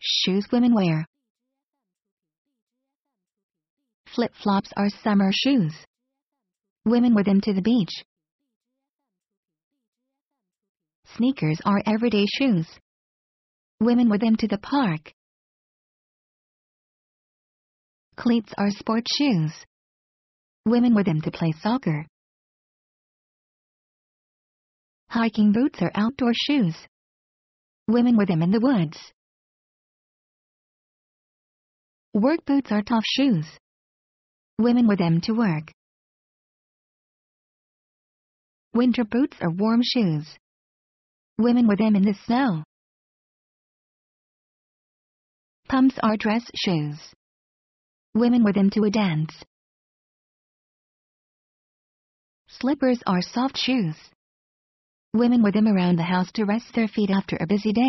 Shoes women wear. Flip-flops are summer shoes. Women wear them to the beach. Sneakers are everyday shoes. Women wear them to the park. Cleats are sport shoes. Women wear them to play soccer. Hiking boots are outdoor shoes. Women wear them in the woods. Work boots are tough shoes. Women wear them to work. Winter boots are warm shoes. Women wear them in the snow. Pumps are dress shoes. Women wear them to a dance. Slippers are soft shoes. Women wear them around the house to rest their feet after a busy day.